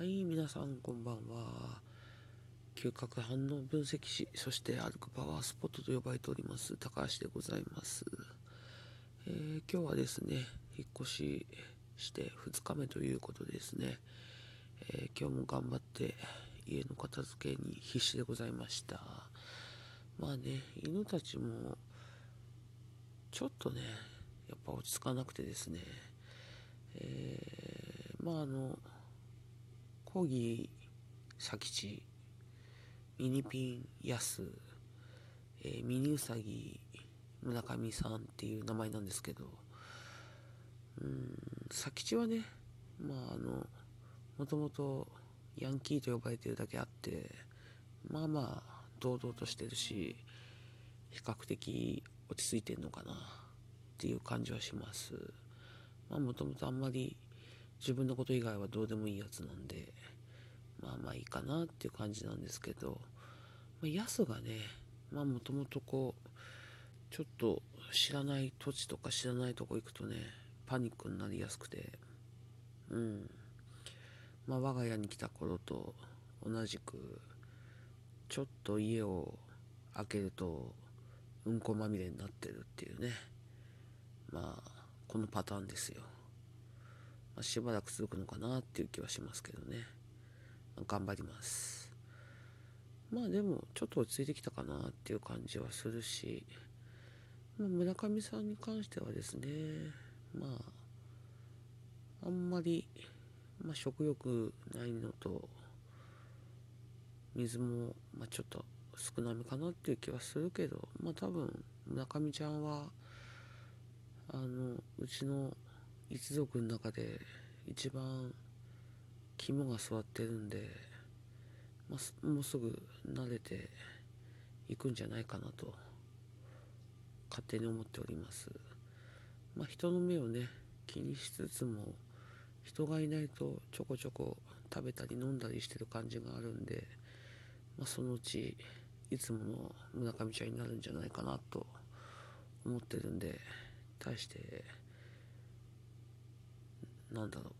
はい、皆さんこんばんは。嗅覚反応分析士、そして歩くパワースポットと呼ばれております、高橋でございます。えー今日はですね、引っ越しして2日目ということですね、えー今日も頑張って家の片付けに必死でございました。まあね、犬たちもちょっとね、やっぱ落ち着かなくてですね、えーまああの、コーギー、佐吉、ミニピン、ヤス、えーミニウサギ、村上さんっていう名前なんですけど、うーん、佐吉はね、まああの、もともとヤンキーと呼ばれてるだけあって、まあまあ、堂々としてるし、比較的落ち着いてんのかなっていう感じはします。まあもともとあんまり自分のこと以外はどうでもいいやつなんで、まあまあいいかなっていう感じなんですけど、まあ、ヤスがね、まあもともとこう、ちょっと知らない土地とか知らないとこ行くとね、パニックになりやすくて、うん。まあ我が家に来た頃と同じく、ちょっと家を開けると、うんこまみれになってるっていうね。まあ、このパターンですよ。まあ、しばらく続くのかなっていう気はしますけどね。まあ頑張ります。まあでも、ちょっと落ち着いてきたかなっていう感じはするし、まあ、村上さんに関してはですね、まあ、あんまり、まあ、食欲ないのと、水も、まあ、ちょっと少なめかなっていう気はするけど、まあ多分、村上ちゃんは、あの、うちの一族の中で一番肝が座ってるんで、まあ、もうすぐ慣れていくんじゃないかなと、勝手に思っております。まあ人の目をね、気にしつつも、人がいないとちょこちょこ食べたり飲んだりしてる感じがあるんで、まあ、そのうちいつもの村上ちゃんになるんじゃないかなと思ってるんで大してなんだろ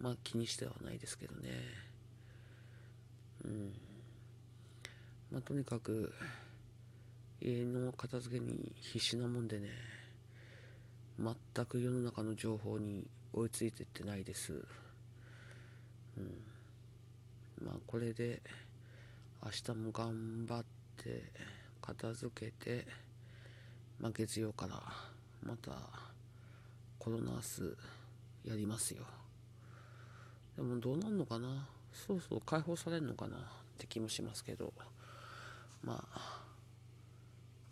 う。まあ気にしてはないですけどね。うん。まあとにかく家の片付けに必死なもんでね全く世の中の情報に追いついてってないです。うん。まあこれで明日も頑張って片付けて、まあ、月曜からまたコロナースやりますよ。でもどうなんのかな？そろそろ解放されるのかなって気もしますけど。まあ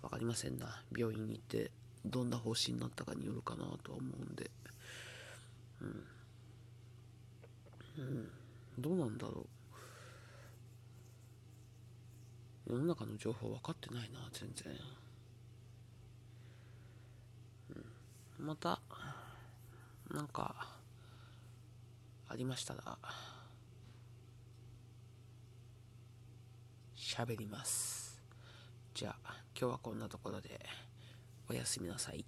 わかりませんな。病院に行ってどんな方針になったかによるかなとは思うんで。うん、うん、どうなんだろう。世の中の情報分かってないな全然、うん、またなんかありましたら喋ります。じゃあ今日はこんなところでおやすみなさい。